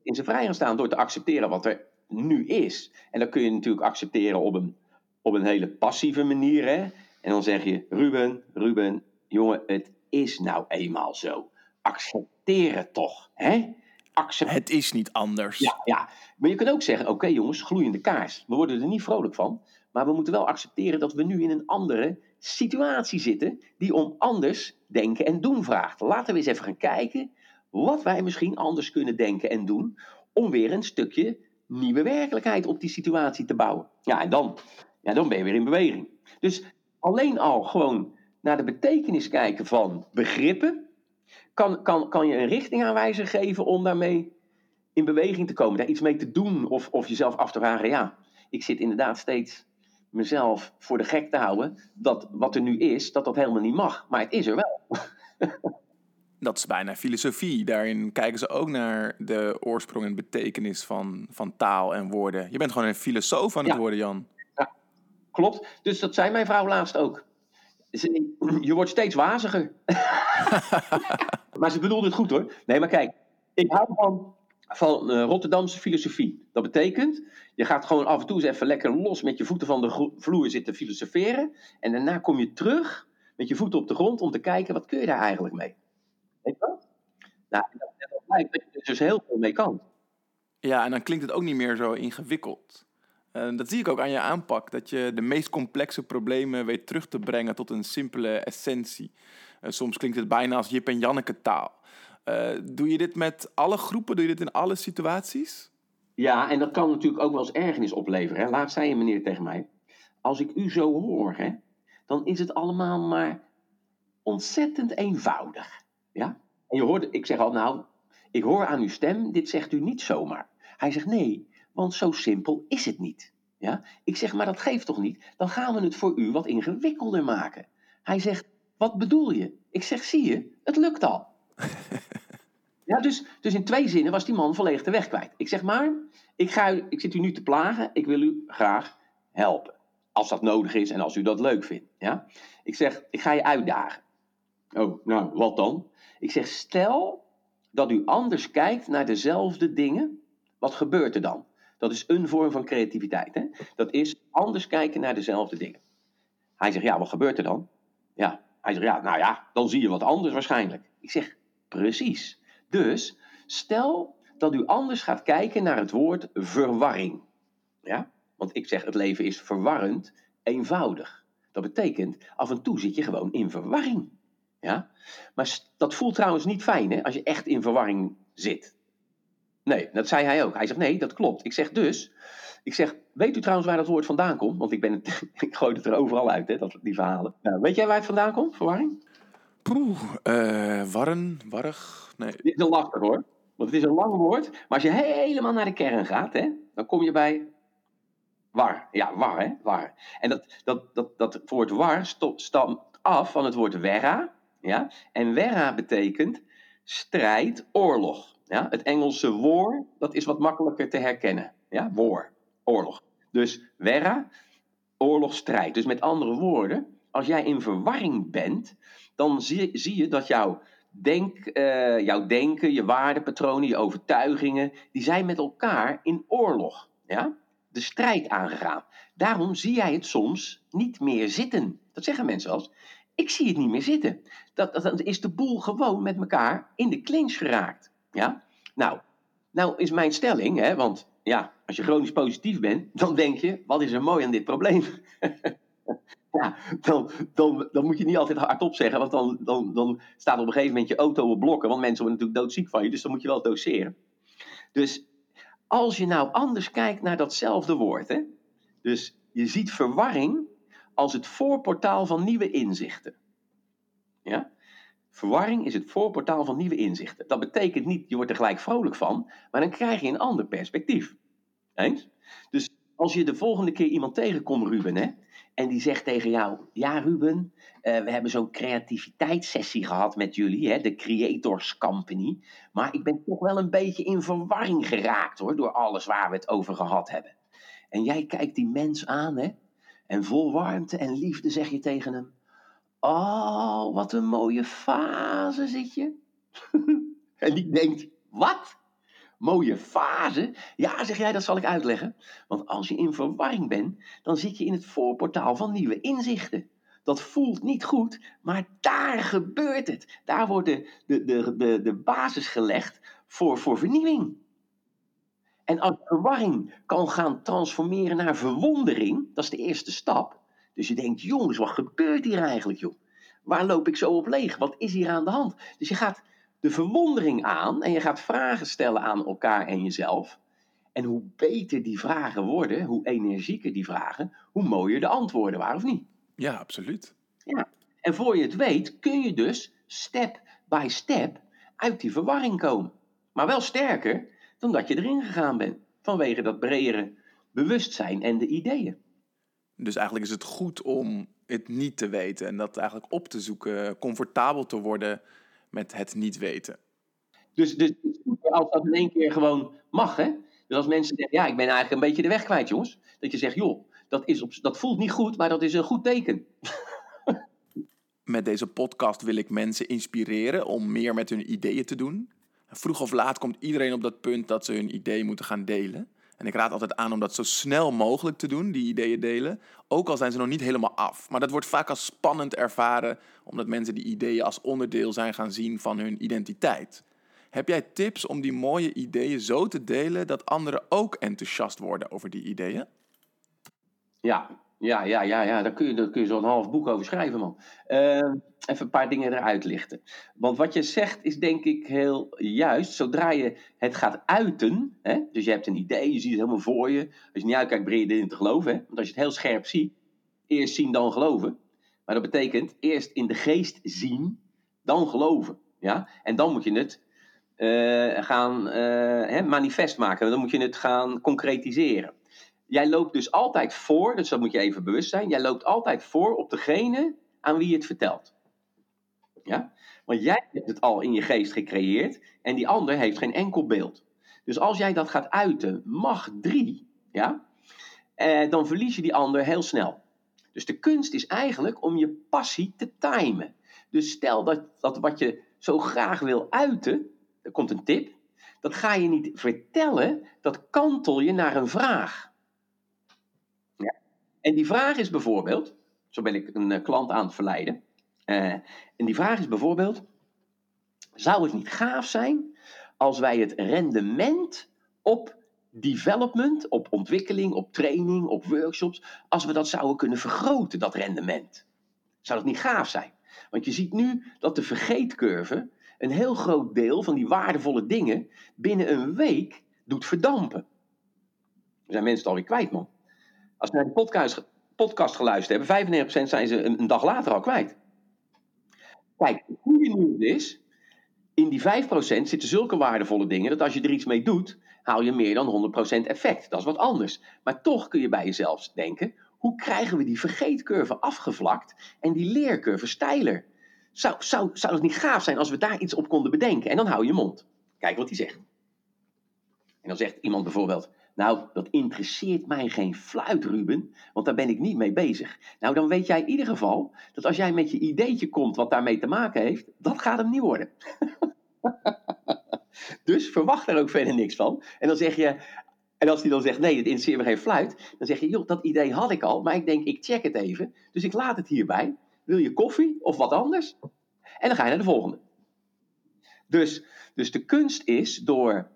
In ze vrij gaan staan door te accepteren wat er nu is. En dan kun je natuurlijk accepteren op een, op een hele passieve manier. Hè? En dan zeg je, Ruben, Ruben, jongen, het is nou eenmaal zo. Accepteer het toch, hè? Het is niet anders. Ja, ja. maar je kunt ook zeggen: oké jongens, gloeiende kaars. We worden er niet vrolijk van. Maar we moeten wel accepteren dat we nu in een andere situatie zitten die om anders denken en doen vraagt. Laten we eens even gaan kijken wat wij misschien anders kunnen denken en doen om weer een stukje nieuwe werkelijkheid op die situatie te bouwen. Ja, en dan, ja, dan ben je weer in beweging. Dus alleen al gewoon naar de betekenis kijken van begrippen, kan, kan, kan je een richtingaanwijzer geven om daarmee in beweging te komen, daar iets mee te doen of, of jezelf af te vragen. Ja, ik zit inderdaad steeds mezelf voor de gek te houden dat wat er nu is, dat dat helemaal niet mag. Maar het is er wel. dat is bijna filosofie. Daarin kijken ze ook naar de oorsprong en betekenis van, van taal en woorden. Je bent gewoon een filosoof aan het worden, Jan. Ja, klopt. Dus dat zei mijn vrouw laatst ook. Je wordt steeds waziger. maar ze bedoelde het goed hoor. Nee, maar kijk, ik hou van, van uh, Rotterdamse filosofie. Dat betekent, je gaat gewoon af en toe eens even lekker los met je voeten van de vloer zitten filosoferen. En daarna kom je terug met je voeten op de grond om te kijken, wat kun je daar eigenlijk mee? Weet je wat? Nou, dat blijkt dat je er dus heel veel mee kan. Ja, en dan klinkt het ook niet meer zo ingewikkeld. Uh, dat zie ik ook aan je aanpak, dat je de meest complexe problemen weet terug te brengen tot een simpele essentie. Uh, soms klinkt het bijna als Jip en Janneke taal. Uh, doe je dit met alle groepen? Doe je dit in alle situaties? Ja, en dat kan natuurlijk ook wel eens ergernis opleveren. Laat zei een meneer tegen mij: Als ik u zo hoor, hè, dan is het allemaal maar ontzettend eenvoudig. Ja? En je hoort, ik zeg al, nou, ik hoor aan uw stem, dit zegt u niet zomaar. Hij zegt nee, want zo simpel is het niet. Ja? Ik zeg, maar dat geeft toch niet? Dan gaan we het voor u wat ingewikkelder maken. Hij zegt, wat bedoel je? Ik zeg, zie je, het lukt al. ja, dus, dus in twee zinnen was die man volledig de weg kwijt. Ik zeg maar, ik, ga u, ik zit u nu te plagen, ik wil u graag helpen. Als dat nodig is en als u dat leuk vindt. Ja? Ik zeg, ik ga je uitdagen. Oh, nou, wat dan? Ik zeg, stel dat u anders kijkt naar dezelfde dingen. Wat gebeurt er dan? Dat is een vorm van creativiteit. Hè? Dat is anders kijken naar dezelfde dingen. Hij zegt, ja, wat gebeurt er dan? Ja, hij zegt, ja, nou ja, dan zie je wat anders waarschijnlijk. Ik zeg, precies. Dus stel dat u anders gaat kijken naar het woord verwarring. Ja? Want ik zeg, het leven is verwarrend, eenvoudig. Dat betekent, af en toe zit je gewoon in verwarring. Ja? Maar dat voelt trouwens niet fijn hè, als je echt in verwarring zit. Nee, dat zei hij ook. Hij zegt, nee, dat klopt. Ik zeg dus, ik zeg, weet u trouwens waar dat woord vandaan komt? Want ik, ben het, ik gooi het er overal uit, hè, dat, die verhalen. Nou, weet jij waar het vandaan komt, verwarring? Poeh, uh, warren, warrig, nee. Dit is een lastig hoor, want het is een lang woord. Maar als je helemaal naar de kern gaat, hè, dan kom je bij war. Ja, war, hè, war. En dat, dat, dat, dat woord war stamt af van het woord werra. Ja? En werra betekent strijd, oorlog. Ja? Het Engelse war, dat is wat makkelijker te herkennen. Ja? War, oorlog. Dus werra, oorlog, strijd. Dus met andere woorden, als jij in verwarring bent, dan zie, zie je dat jouw, denk, uh, jouw denken, je waardepatronen, je overtuigingen, die zijn met elkaar in oorlog. Ja? De strijd aangegaan. Daarom zie jij het soms niet meer zitten. Dat zeggen mensen als. Ik zie het niet meer zitten. Dat, dat, dan is de boel gewoon met elkaar in de clinch geraakt. Ja? Nou, nou is mijn stelling, hè, want ja, als je chronisch positief bent, dan denk je, wat is er mooi aan dit probleem? ja, dan, dan, dan moet je niet altijd hardop zeggen, want dan, dan, dan staat op een gegeven moment je auto op blokken, want mensen worden natuurlijk doodziek van je, dus dan moet je wel doseren. Dus als je nou anders kijkt naar datzelfde woord, hè, dus je ziet verwarring als het voorportaal van nieuwe inzichten. Ja? Verwarring is het voorportaal van nieuwe inzichten. Dat betekent niet, je wordt er gelijk vrolijk van, maar dan krijg je een ander perspectief. Eens? Dus als je de volgende keer iemand tegenkomt, Ruben, hè, en die zegt tegen jou: Ja, Ruben, uh, we hebben zo'n creativiteitssessie gehad met jullie, hè, de Creators Company. Maar ik ben toch wel een beetje in verwarring geraakt hoor, door alles waar we het over gehad hebben. En jij kijkt die mens aan, hè, en vol warmte en liefde zeg je tegen hem: Oh, wat een mooie fase zit je. en die denkt: Wat? Mooie fase? Ja, zeg jij, dat zal ik uitleggen. Want als je in verwarring bent, dan zit je in het voorportaal van nieuwe inzichten. Dat voelt niet goed, maar daar gebeurt het. Daar wordt de, de, de, de, de basis gelegd voor, voor vernieuwing. En als verwarring kan gaan transformeren naar verwondering, dat is de eerste stap, Dus je denkt, jongens, wat gebeurt hier eigenlijk, joh? Waar loop ik zo op leeg? Wat is hier aan de hand? Dus je gaat de verwondering aan en je gaat vragen stellen aan elkaar en jezelf. En hoe beter die vragen worden, hoe energieker die vragen, hoe mooier de antwoorden waren, of niet? Ja, absoluut. Ja. En voor je het weet, kun je dus step by step uit die verwarring komen. Maar wel sterker dan dat je erin gegaan bent. Vanwege dat bredere bewustzijn en de ideeën. Dus eigenlijk is het goed om het niet te weten en dat eigenlijk op te zoeken, comfortabel te worden met het niet weten. Dus, dus als dat in één keer gewoon mag, hè? Dus als mensen zeggen, ja, ik ben eigenlijk een beetje de weg kwijt, jongens. Dat je zegt, joh, dat, is op, dat voelt niet goed, maar dat is een goed teken. Met deze podcast wil ik mensen inspireren om meer met hun ideeën te doen. Vroeg of laat komt iedereen op dat punt dat ze hun ideeën moeten gaan delen. En ik raad altijd aan om dat zo snel mogelijk te doen, die ideeën delen. Ook al zijn ze nog niet helemaal af. Maar dat wordt vaak als spannend ervaren, omdat mensen die ideeën als onderdeel zijn gaan zien van hun identiteit. Heb jij tips om die mooie ideeën zo te delen dat anderen ook enthousiast worden over die ideeën? Ja, ja, ja, ja, ja. Daar kun je, daar kun je zo'n half boek over schrijven, man. Uh, even een paar dingen eruit lichten. Want wat je zegt is denk ik heel juist. Zodra je het gaat uiten, hè, dus je hebt een idee, je ziet het helemaal voor je. Als je niet uitkijkt, begin je erin te geloven. Hè? Want als je het heel scherp ziet, eerst zien, dan geloven. Maar dat betekent eerst in de geest zien, dan geloven. Ja? En dan moet je het uh, gaan hè, manifest maken. Dan moet je het gaan concretiseren. Jij loopt dus altijd voor, dus dat moet je even bewust zijn. Jij loopt altijd voor op degene aan wie je het vertelt. Ja? Want jij hebt het al in je geest gecreëerd en die ander heeft geen enkel beeld. Dus als jij dat gaat uiten, mag drie, ja, eh, dan verlies je die ander heel snel. Dus de kunst is eigenlijk om je passie te timen. Dus stel dat, dat wat je zo graag wil uiten, er komt een tip, dat ga je niet vertellen, dat kantel je naar een vraag. En die vraag is bijvoorbeeld, zo ben ik een eh, klant aan het verleiden, uh, en die vraag is bijvoorbeeld: zou het niet gaaf zijn als wij het rendement op development, op ontwikkeling, op training, op workshops, als we dat zouden kunnen vergroten, dat rendement? Zou dat niet gaaf zijn? Want je ziet nu dat de vergeetcurve een heel groot deel van die waardevolle dingen binnen een week doet verdampen. Er zijn mensen het alweer kwijt, man. Als ze naar de podcast, podcast geluisterd hebben, 95% zijn ze een, een dag later al kwijt. Kijk, het goede nieuws is, in die 5% zitten zulke waardevolle dingen dat als je er iets mee doet, haal je meer dan 100% effect. Dat is wat anders. Maar toch kun je bij jezelf denken, hoe krijgen we die vergeetcurve afgevlakt en die leercurve steiler? Zou, zou, zou het niet gaaf zijn als we daar iets op konden bedenken? En dan hou je mond. Kijk wat hij zegt. En dan zegt iemand bijvoorbeeld, nou, dat interesseert mij geen fluit, Ruben, want daar ben ik niet mee bezig. Nou, dan weet jij in ieder geval dat als jij met je ideetje komt wat daarmee te maken heeft, dat gaat hem niet worden. dus verwacht er ook verder niks van. En dan zeg je, en als hij dan zegt, nee, het interesseert me geen fluit, dan zeg je, joh, dat idee had ik al, maar ik denk, ik check het even, dus ik laat het hierbij. Wil je koffie of wat anders? En dan ga je naar de volgende. Dus, dus de kunst is door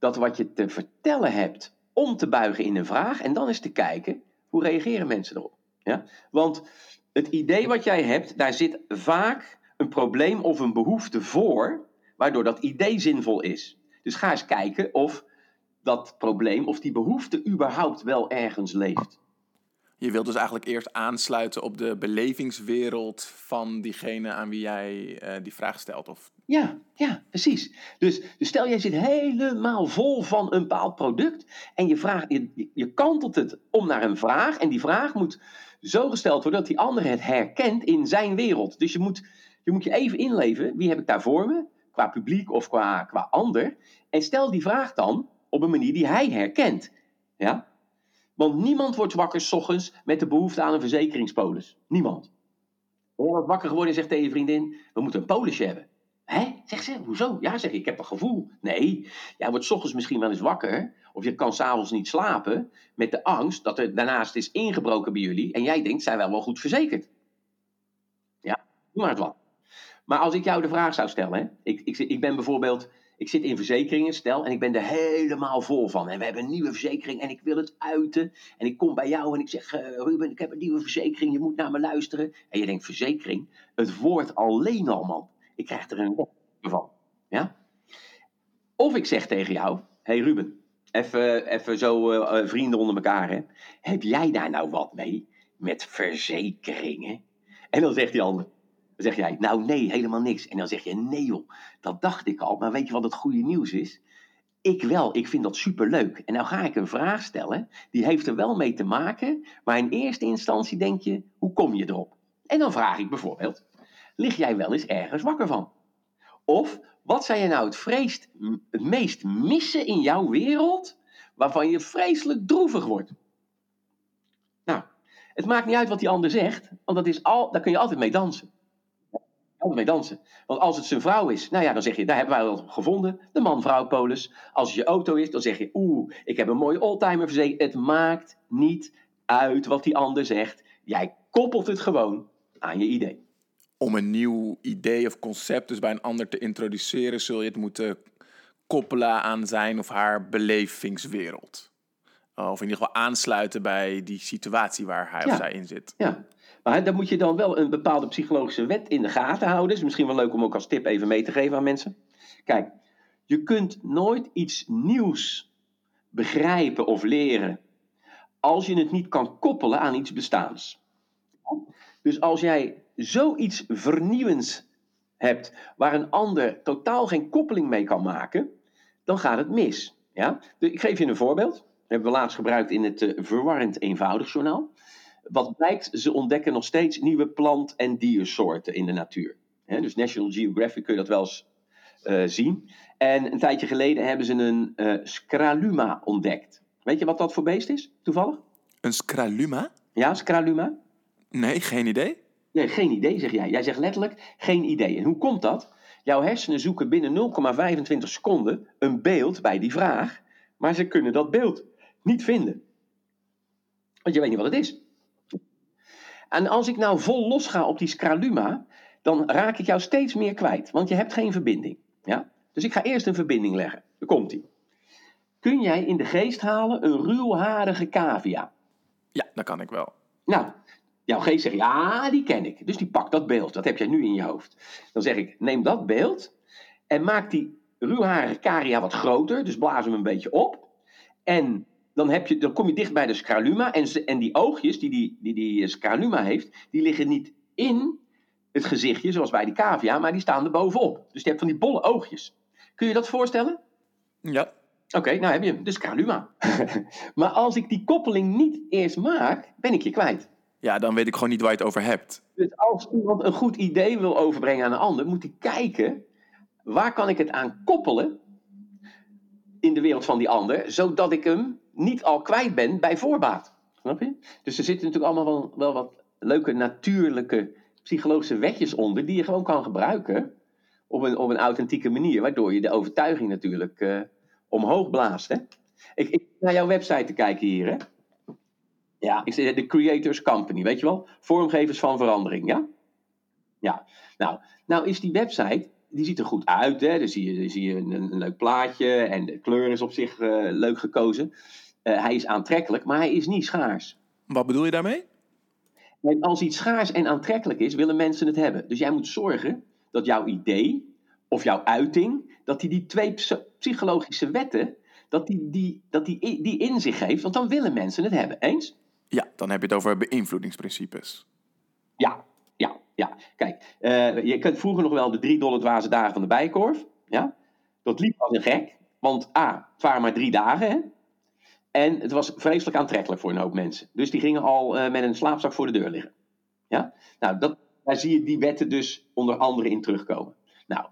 dat wat je te vertellen hebt om te buigen in een vraag en dan eens te kijken hoe reageren mensen erop. Ja? Want het idee wat jij hebt, daar zit vaak een probleem of een behoefte voor, waardoor dat idee zinvol is. Dus ga eens kijken of dat probleem of die behoefte überhaupt wel ergens leeft. Je wilt dus eigenlijk eerst aansluiten op de belevingswereld van diegene aan wie jij uh, die vraag stelt. Of... Ja, ja, precies. Dus, dus stel jij zit helemaal vol van een bepaald product en je, vraagt, je, je kantelt het om naar een vraag en die vraag moet zo gesteld worden dat die andere het herkent in zijn wereld. Dus je moet je, moet je even inleven, wie heb ik daar voor me, qua publiek of qua, qua ander. En stel die vraag dan op een manier die hij herkent. Ja? Want niemand wordt wakker s ochtends met de behoefte aan een verzekeringspolis. Niemand. Ben je wat wakker geworden en zegt tegen je vriendin: We moeten een polisje hebben. Hé? Zegt ze, hoezo? Ja, zeg ik, ik heb een gevoel. Nee, jij wordt s ochtends misschien wel eens wakker. Of je kan s'avonds niet slapen. Met de angst dat er daarnaast is ingebroken bij jullie. En jij denkt, zijn wel wel goed verzekerd. Ja, doe maar het wat. Maar als ik jou de vraag zou stellen. Hè? Ik, ik, ik ben bijvoorbeeld ik zit in verzekeringen, stel, en ik ben er helemaal vol van. En we hebben een nieuwe verzekering en ik wil het uiten. En ik kom bij jou en ik zeg, eh, Ruben, ik heb een nieuwe verzekering, je moet naar me luisteren. En je denkt, verzekering? Het woord alleen al, man. Ik krijg er een van. Ja? Of ik zeg tegen jou, hey Ruben, even, zo uh, vrienden onder elkaar, hè. Heb jij daar nou wat mee met verzekeringen? En dan zegt die ander, dan zeg jij, nou nee, helemaal niks. En dan zeg je, nee joh, dat dacht ik al. Maar weet je wat het goede nieuws is? Ik wel, ik vind dat superleuk. En nou ga ik een vraag stellen, die heeft er wel mee te maken. Maar in eerste instantie denk je, hoe kom je erop? En dan vraag ik bijvoorbeeld, lig jij wel eens ergens wakker van? Of, wat zou je nou het, vreest, het meest missen in jouw wereld, waarvan je vreselijk droevig wordt? Nou, het maakt niet uit wat die ander zegt, want dat is al, daar kun je altijd mee dansen altijd mee dansen. Want als het zijn vrouw is, nou ja, dan zeg je, daar hebben wij wel gevonden. De man-vrouw polis. Als het je auto is, dan zeg je, oeh, ik heb een mooie oldtimer verzekerd. Het maakt niet uit wat die ander zegt. Jij koppelt het gewoon aan je idee. Om een nieuw idee of concept dus bij een ander te introduceren, zul je het moeten koppelen aan zijn of haar belevingswereld. Of in ieder geval aansluiten bij die situatie waar hij of zij in zit. Ja, maar dan moet je dan wel een bepaalde psychologische wet in de gaten houden. Is misschien wel leuk om ook als tip even mee te geven aan mensen. Kijk, je kunt nooit iets nieuws begrijpen of leren als je het niet kan koppelen aan iets bestaans. Dus als jij zoiets vernieuwends hebt waar een ander totaal geen koppeling mee kan maken, dan gaat het mis. Ja? Ik geef je een voorbeeld. Hebben we laatst gebruikt in het uh, verwarrend eenvoudig journaal. Wat blijkt, ze ontdekken nog steeds nieuwe plant- en diersoorten in de natuur. dus National Geographic kun je dat wel eens uh, zien. En een tijdje geleden hebben ze een uh, Scraluma ontdekt. Weet je wat dat voor beest is, toevallig? Een Scraluma? Ja, Scraluma. Nee, geen idee. Nee, geen idee, zeg jij. Jij zegt letterlijk geen idee. En hoe komt dat? Jouw hersenen zoeken binnen 0,25 seconden een beeld bij die vraag, maar ze kunnen dat beeld niet vinden. Want je weet niet wat het is. En als ik nou vol los ga op die scraluma, dan raak ik jou steeds meer kwijt, want je hebt geen verbinding. Ja? Dus ik ga eerst een verbinding leggen. Daar komt ie. Kun jij in de geest halen een ruwharige cavia? Ja, dat kan ik wel. Nou, jouw geest zegt, ja, die ken ik. Dus die pakt dat beeld, dat heb jij nu in je hoofd. Dan zeg ik, neem dat beeld en maak die ruwharige cavia wat groter, dus blaas hem een beetje op. En dan, heb je, dan kom je dicht bij de scraluma. En, en die oogjes die die, die die scraluma heeft, die liggen niet in het gezichtje, zoals bij die cavia, maar die staan er bovenop. Dus je hebt van die bolle oogjes. Kun je dat voorstellen? Ja. Oké, nou heb je hem, de scraluma. maar als ik die koppeling niet eerst maak, ben ik je kwijt. Ja, dan weet ik gewoon niet waar je het over hebt. Dus als iemand een goed idee wil overbrengen aan een ander, moet hij kijken, waar kan ik het aan koppelen in de wereld van die ander, zodat ik hem niet al kwijt ben bij voorbaat. Snap je? Dus er zitten natuurlijk allemaal wel, wat leuke natuurlijke psychologische wetjes onder die je gewoon kan gebruiken op een, op een authentieke manier, waardoor je de overtuiging natuurlijk uh, omhoog blaast. Hè? Ik, ik naar jouw website te kijken hier. Hè? Ja, ik zeg de Creators Company, weet je wel? Vormgevers van verandering, ja? Ja, nou, nou is die website, die ziet er goed uit. Hè? Dan zie je, dan zie je een, een, leuk plaatje en de kleur is op zich uh, leuk gekozen. Uh, hij is aantrekkelijk, maar hij is niet schaars. Wat bedoel je daarmee? En als iets schaars en aantrekkelijk is, willen mensen het hebben. Dus jij moet zorgen dat jouw idee of jouw uiting, dat die die twee psychologische wetten, dat die, die, dat die, die in zich heeft, want dan willen mensen het hebben. Eens? Ja, dan heb je het over beïnvloedingsprincipes. Ja. Kijk, uh, je kent vroeger nog wel de drie dolle dwaze dagen van de bijkorf. Ja? Dat liep als een gek, want A, het waren maar drie dagen, hè? En het was vreselijk aantrekkelijk voor een hoop mensen. Dus die gingen al uh, met een slaapzak voor de deur liggen. Ja? Nou, dat, daar zie je die wetten dus onder andere in terugkomen. Nou,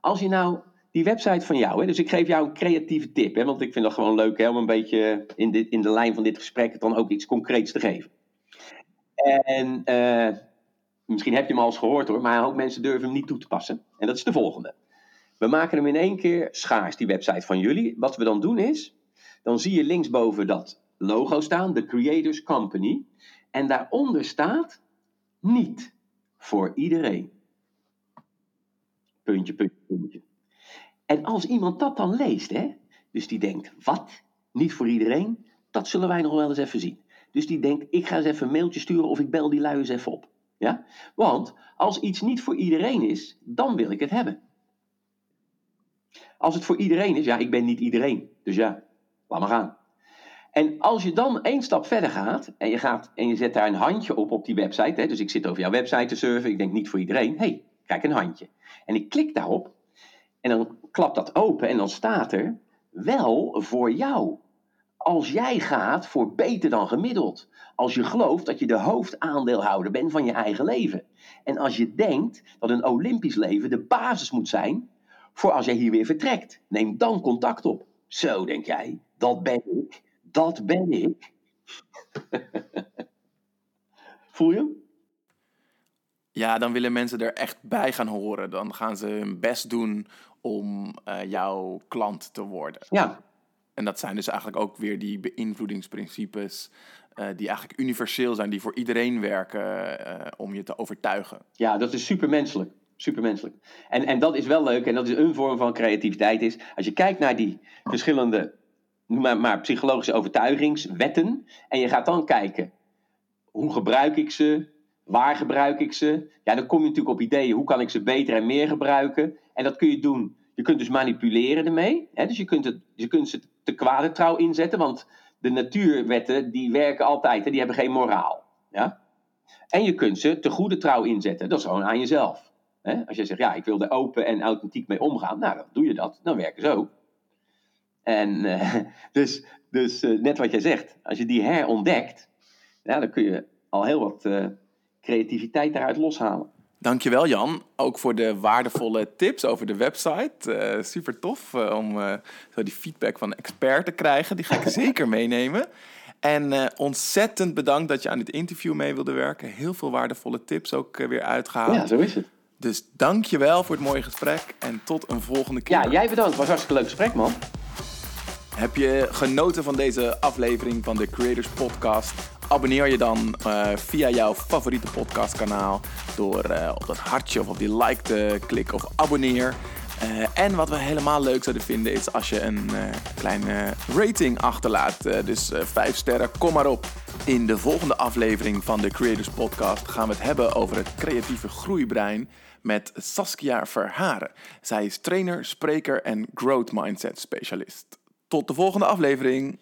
als je nou die website van jou, hè, dus ik geef jou een creatieve tip, hè, want ik vind dat gewoon leuk hè, om een beetje in, dit, in de lijn van dit gesprek dan ook iets concreets te geven. En uh, misschien heb je hem al eens gehoord hoor, maar hoop mensen durven hem niet toe te passen. En dat is de volgende. We maken hem in één keer schaars, die website van jullie. Wat we dan doen is, dan zie je linksboven dat logo staan, de Creators Company. En daaronder staat niet voor iedereen. Puntje, puntje, puntje. En als iemand dat dan leest, hè, dus die denkt, wat? Niet voor iedereen? Dat zullen wij nog wel eens even zien. Dus die denkt, ik ga eens even een mailtje sturen of ik bel die lui eens even op. Ja? Want als iets niet voor iedereen is, dan wil ik het hebben. Als het voor iedereen is, ja, ik ben niet iedereen. Dus ja, laat maar gaan. En als je dan één stap verder gaat en je, gaat, en je zet daar een handje op op die website. Hè, dus ik zit over jouw website te surfen, ik denk niet voor iedereen. Hey, kijk een handje. En ik klik daarop en dan klapt dat open en dan staat er wel voor jou. Als jij gaat voor beter dan gemiddeld. Als je gelooft dat je de hoofdaandeelhouder bent van je eigen leven. En als je denkt dat een Olympisch leven de basis moet zijn voor als jij hier weer vertrekt. Neem dan contact op. Zo denk jij, dat ben ik, dat ben ik. Voel je hem? Ja, dan willen mensen er echt bij gaan horen. Dan gaan ze hun best doen om uh, jouw klant te worden. Ja. En dat zijn dus eigenlijk ook weer die beïnvloedingsprincipes uh, die eigenlijk universeel zijn, die voor iedereen werken uh, om je te overtuigen. Ja, dat is supermenselijk. Supermenselijk. En, en dat is wel leuk en dat is een vorm van creativiteit. Is, als je kijkt naar die verschillende noem maar, maar psychologische overtuigingswetten en je gaat dan kijken hoe gebruik ik ze, waar gebruik ik ze. Ja, dan kom je natuurlijk op ideeën hoe kan ik ze beter en meer gebruiken. En dat kun je doen. Je kunt dus manipuleren ermee. Hè? Dus je kunt, het, je kunt ze te kwade trouw inzetten, want de natuurwetten die werken altijd, hè? die hebben geen moraal. Ja? En je kunt ze te goede trouw inzetten. Dat is gewoon aan jezelf. Als je zegt, ja, ik wil er open en authentiek mee omgaan, nou, dan doe je dat. Dan werken ze ook. En uh, dus, dus uh, net wat jij zegt, als je die herontdekt, ja, dan kun je al heel wat uh, creativiteit daaruit loshalen. Dankjewel Jan, ook voor de waardevolle tips over de website. super tof om zo die feedback van expert te krijgen. Die ga ik zeker meenemen. En ontzettend bedankt dat je aan dit interview mee wilde werken. Heel veel waardevolle tips ook weer uitgehaald. Ja, zo is het. Dus dankjewel voor het mooie gesprek en tot een volgende keer. Ja, jij bedankt. Het was een hartstikke leuk gesprek, man. Heb je genoten van deze aflevering van de Creators Podcast? Abonneer je dan uh, via jouw favoriete podcastkanaal door uh, op dat hartje of op die like te klikken of abonneer. Uh, en wat we helemaal leuk zouden vinden is als je een kleine rating achterlaat. dus 5 sterren, kom maar op. In de volgende aflevering van de Creators Podcast gaan we het hebben over het creatieve groeibrein met Saskia Verharen. Zij is trainer, spreker en growth mindset specialist. Tot de volgende aflevering.